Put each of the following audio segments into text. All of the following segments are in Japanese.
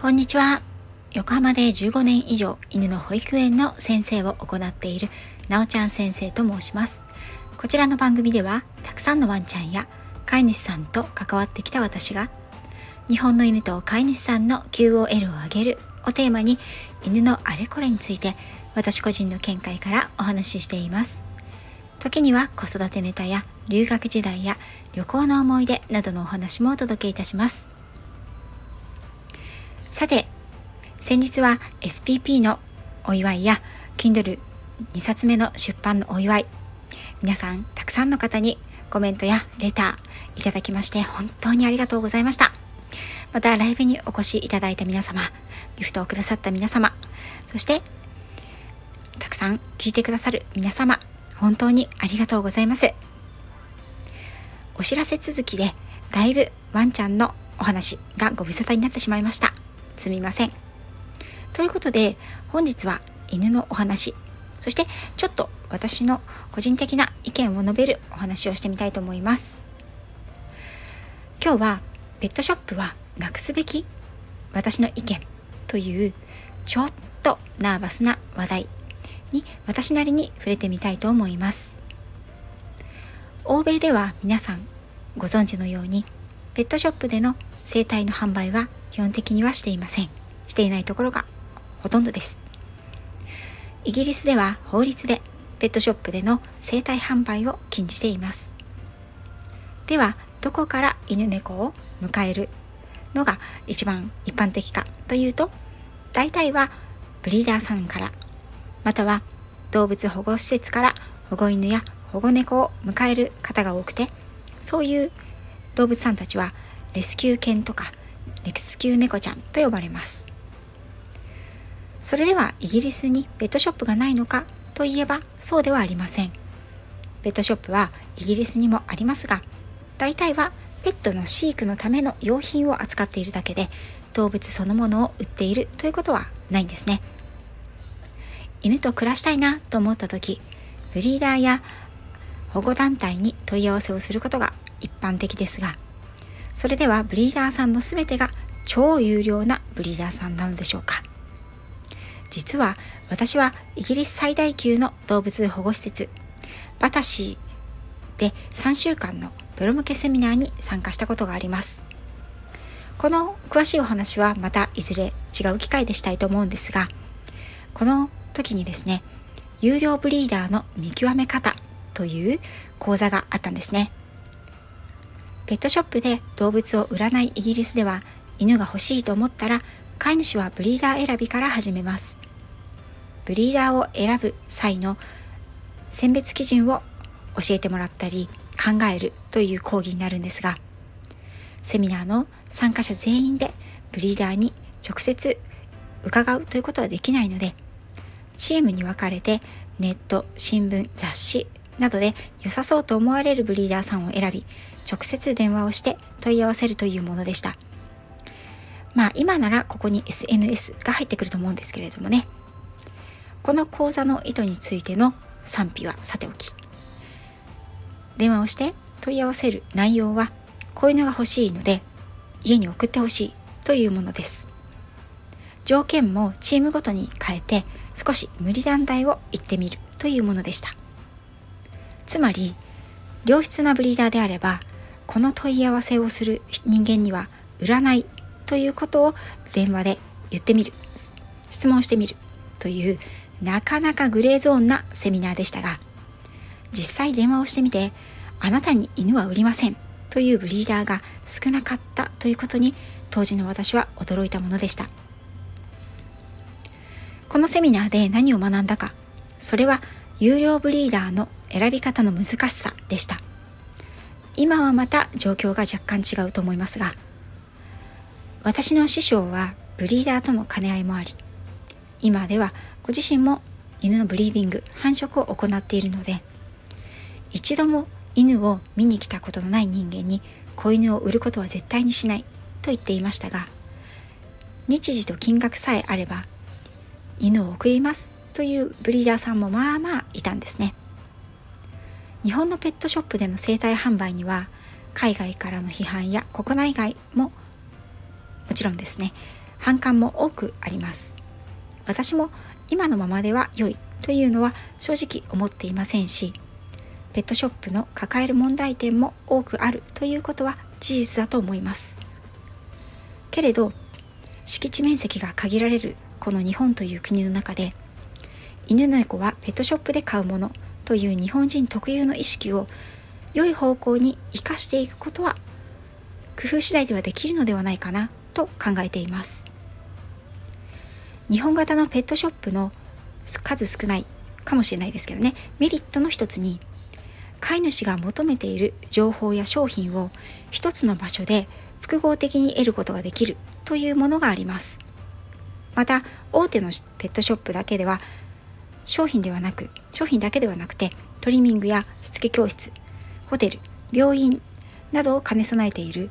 こんにちは。横浜で15年以上犬の保育園の先生を行っているなおちゃん先生と申します。こちらの番組ではたくさんのワンちゃんや飼い主さんと関わってきた私が日本の犬と飼い主さんの QOL を上げるをテーマに犬のあれこれについて私個人の見解からお話ししています。時には子育てネタや留学時代や旅行の思い出などのお話もお届けいたします。さて先日は SPP のお祝いや Kindle2 冊目の出版のお祝い皆さんたくさんの方にコメントやレターいただきまして本当にありがとうございました。またライブにお越しいただいた皆様ギフトをくださった皆様そしてたくさん聞いてくださる皆様本当にありがとうございます。お知らせ続きでだいぶワンちゃんのお話がご無沙汰になってしまいました。すみません。ということで本日は犬のお話そしてちょっと私の個人的な意見を述べるお話をしてみたいと思います。今日はペットショップはなくすべき私の意見というちょっとナーバスな話題に私なりに触れてみたいと思います。欧米では皆さんご存知のようにペットショップでの生態の販売は基本的にはしていません。していないところがほとんどです。イギリスでは法律でペットショップでの生体販売を禁じています。ではどこから犬猫を迎えるのが一番一般的かというと大体はブリーダーさんからまたは動物保護施設から保護犬や保護猫を迎える方が多くてそういう動物さんたちはレスキュー犬とかレスキュー猫ちゃんと呼ばれます。それではイギリスにペットショップがないのかといえばそうではありません。ペットショップはイギリスにもありますが大体はペットの飼育のための用品を扱っているだけで動物そのものを売っているということはないんですね。犬と暮らしたいなと思った時ブリーダーや保護団体に問い合わせをすることが一般的ですがそれではブリーダーさんの全てが超有料なブリーダーさんなのでしょうか。実は私はイギリス最大級の動物保護施設バタシーで3週間のプロ向けセミナーに参加したことがあります。この詳しいお話はまたいずれ違う機会でしたいと思うんですがこの時にですね有料ブリーダーの見極め方という講座があったんですね。ペットショップで動物を売らないイギリスでは犬が欲しいと思ったら飼い主はブリーダー選びから始めます。ブリーダーを選ぶ際の選別基準を教えてもらったり考えるという講義になるんですがセミナーの参加者全員でブリーダーに直接伺うということはできないのでチームに分かれてネット新聞雑誌などで良さそうと思われるブリーダーさんを選び直接電話をして問い合わせるというものでした。まあ今ならここに SNS が入ってくると思うんですけれどもね。この講座の意図についての賛否はさておき電話をして問い合わせる内容は子犬が欲しいので家に送ってほしいというものです。条件もチームごとに変えて少し無理難題を言ってみるというものでした。つまり良質なブリーダーであればこの問い合わせをする人間には売らないということを電話で言ってみる。質問してみる。というなかなかグレーゾーンなセミナーでしたが実際電話をしてみてあなたに犬は売りません。というブリーダーが少なかったということに当時の私は驚いたものでした。このセミナーで何を学んだかそれは有料ブリーダーの選び方の難しさでした。今はまた状況が若干違うと思いますが私の師匠はブリーダーとの兼ね合いもあり今ではご自身も犬のブリーディング繁殖を行っているので一度も犬を見に来たことのない人間に子犬を売ることは絶対にしないと言っていましたが日時と金額さえあれば犬を送りますというブリーダーさんもまあまあいたんですね。日本のペットショップでの生態販売には海外からの批判や国内外ももちろんですね。反感も多くあります。私も今のままでは良いというのは正直思っていませんしペットショップの抱える問題点も多くあるということは事実だと思います。けれど敷地面積が限られるこの日本という国の中で犬猫はペットショップで買うものという日本人特有の意識を良い方向に生かしていくことは工夫次第ではできるのではないかなと考えています。日本型のペットショップの数少ないかもしれないですけどね。メリットの一つに飼い主が求めている情報や商品を一つの場所で複合的に得ることができるというものがあります。また大手のペットショップだけでは商品ではなく商品だけではなくてトリミングやしつけ教室ホテル病院などを兼ね備えている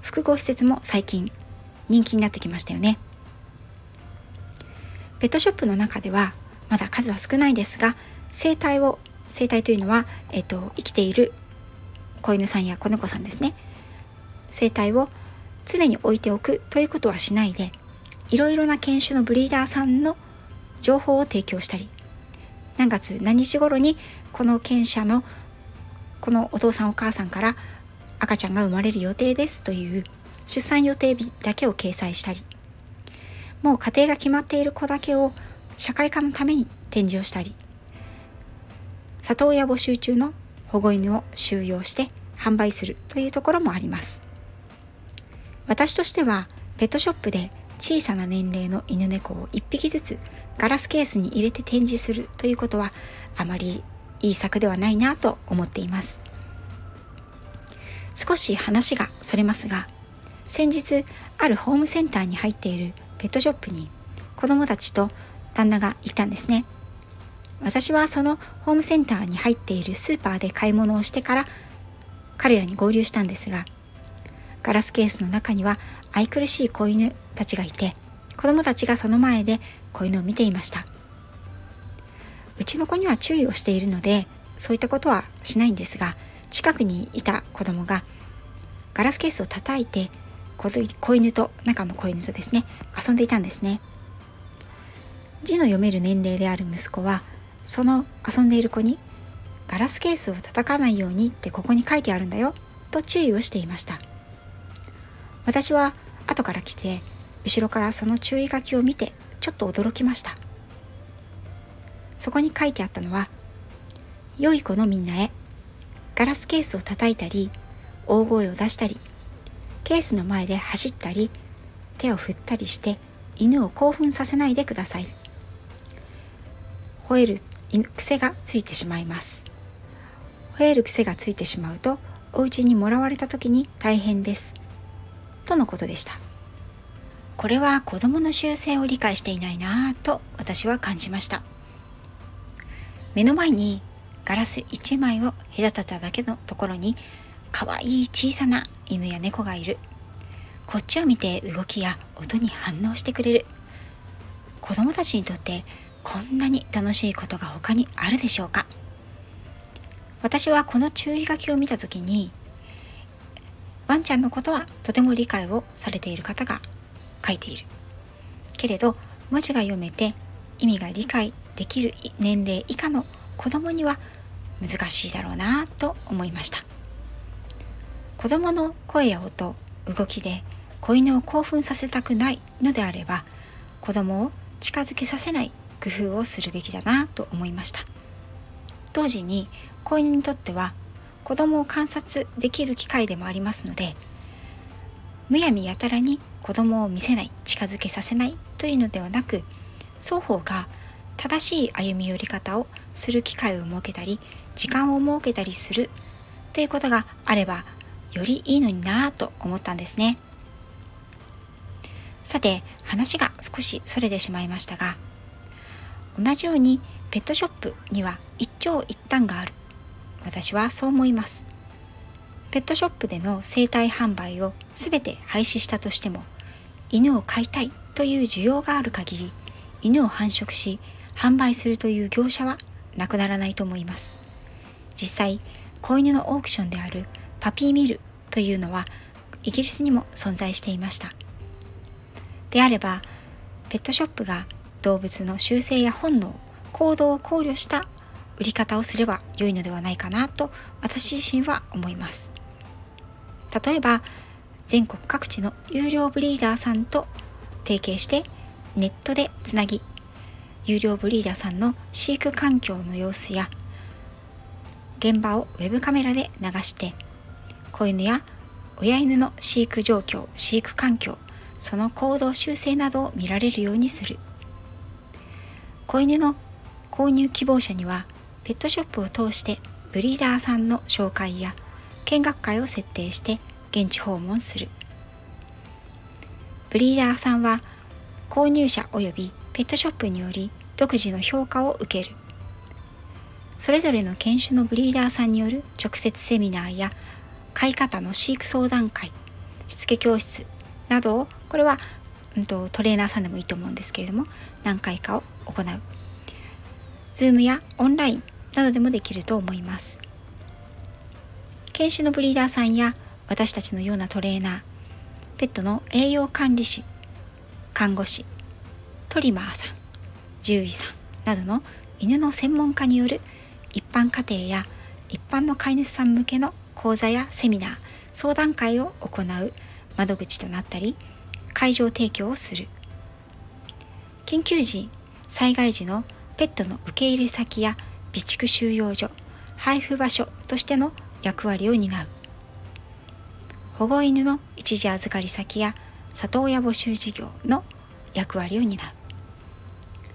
複合施設も最近人気になってきましたよね。ペットショップの中ではまだ数は少ないですが生態を生態というのは、えっと、生きている子犬さんや子猫さんですね。生態を常に置いておくということはしないでいろいろな犬種のブリーダーさんの情報を提供したり何月何日頃にこの犬舎のこのお父さんお母さんから赤ちゃんが生まれる予定ですという出産予定日だけを掲載したりもう家庭が決まっている子だけを社会科のために展示をしたり里親募集中の保護犬を収容して販売するというところもあります。私としてはペットショップで小さな年齢の犬猫を1匹ずつガラスケースに入れて展示するということはあまりいい策ではないなと思っています。少し話がそれますが先日あるホームセンターに入っているペットショップに子供たちと旦那がいたんですね。私はそのホームセンターに入っているスーパーで買い物をしてから彼らに合流したんですがガラスケースの中には愛くるしい子犬たちがいて子供たちがその前で子犬を見ていました。うちの子には注意をしているのでそういったことはしないんですが近くにいた子供がガラスケースを叩いて子犬と中の子犬とですね遊んでいたんですね。字の読める年齢である息子はその遊んでいる子にガラスケースを叩かないようにってここに書いてあるんだよと注意をしていました。私は後から来て後ろからその注意書きを見てちょっと驚きました。そこに書いてあったのは「良い子のみんなへガラスケースを叩いたり大声を出したりケースの前で走ったり手を振ったりして犬を興奮させないでください。吠える癖がついてしまいます。吠える癖がついてしまうとお家にもらわれた時に大変です。とのことでした。これは子供の習性を理解していないなぁと私は感じました。目の前にガラス1枚を隔てただけのところに可愛い小さな犬や猫がいる。こっちを見て動きや音に反応してくれる。子供たちにとってこんなに楽しいことが他にあるでしょうか。私はこの注意書きを見た時にワンちゃんのことはとても理解をされている方が書いている。けれど文字が読めて意味が理解できる年齢以下の子供には難しいだろうなと思いました。子供の声や音動きで子犬を興奮させたくないのであれば子供を近づけさせない工夫をするべきだなと思いました。同時に子犬にとっては子供を観察できる機会でもありますのでむやみやたらに子供を見せない近づけさせないというのではなく双方が正しい歩み寄り方をする機会を設けたり時間を設けたりするということがあればよりいいのになぁと思ったんですね。さて話が少しそれてしまいましたが同じようにペットショップには一長一短がある。私はそう思います。ペットショップでの生体販売を全て廃止したとしても犬を飼いたいという需要がある限り犬を繁殖し販売するという業者はなくならないと思います。実際子犬のオークションであるパピーミルというのはイギリスにも存在していました。であればペットショップが動物の習性や本能行動を考慮した売り方をすれば良いのではないかなと私自身は思います。例えば全国各地の有料ブリーダーさんと提携してネットでつなぎ有料ブリーダーさんの飼育環境の様子や現場をウェブカメラで流して子犬や親犬の飼育状況飼育環境その行動修正などを見られるようにする。子犬の購入希望者にはペットショップを通してブリーダーさんの紹介や見学会を設定して現地訪問する。ブリーダーさんは購入者及びペットショップにより独自の評価を受ける。それぞれの犬種のブリーダーさんによる直接セミナーや飼い方の飼育相談会しつけ教室などをこれは、うんと、トレーナーさんでもいいと思うんですけれども何回かを行う。Zoom やオンラインなどでもできると思います。犬種のブリーダーさんや私たちのようなトレーナーペットの栄養管理士看護師トリマーさん獣医さんなどの犬の専門家による一般家庭や一般の飼い主さん向けの講座やセミナー相談会を行う窓口となったり会場提供をする。緊急時災害時のペットの受け入れ先や備蓄収容所配布場所としての役割を担う。保護犬の一時預かり先や里親募集事業の役割を担う。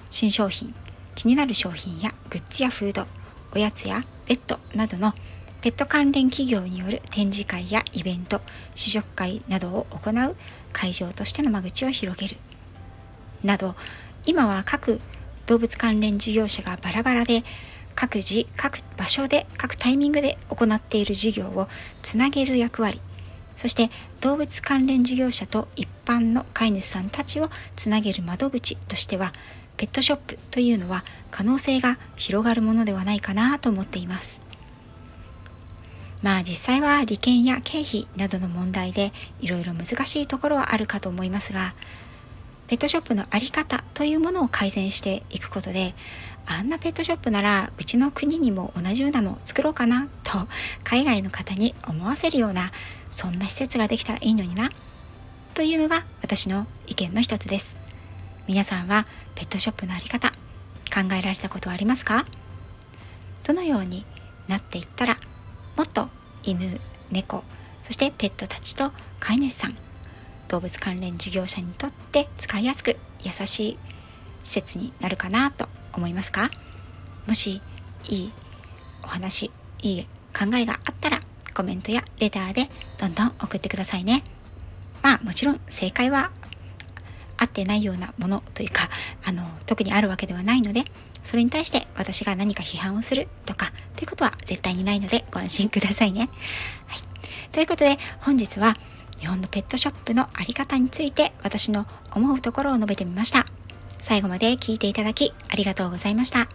新商品気になる商品やグッズやフードおやつやベッドなどのペット関連企業による展示会やイベント試食会などを行う会場としての間口を広げる。など今は各動物関連事業者がバラバラで各自各場所で各タイミングで行っている事業をつなげる役割そして動物関連事業者と一般の飼い主さんたちをつなげる窓口としてはペットショップというのは可能性が広がるものではないかなと思っています。まあ実際は利権や経費などの問題でいろいろ難しいところはあるかと思いますがペットショップの在り方というものを改善していくことであんなペットショップならうちの国にも同じようなのを作ろうかなと海外の方に思わせるようなそんな施設ができたらいいのになというのが私の意見の一つです。皆さんはペットショップの在り方考えられたことはありますか？どのようになっていったらもっと犬猫そしてペットたちと飼い主さん動物関連事業者にとって使いやすく優しい施設になるかなと思いますか？もしいいお話いい考えがあったらコメントやレターでどんどん送ってくださいねまあもちろん正解は合ってないようなものというかあの特にあるわけではないのでそれに対して私が何か批判をするとかということは絶対にないのでご安心くださいね。はい。ということで本日は日本のペットショップのあり方について私の思うところを述べてみました。最後まで聞いていただきありがとうございました。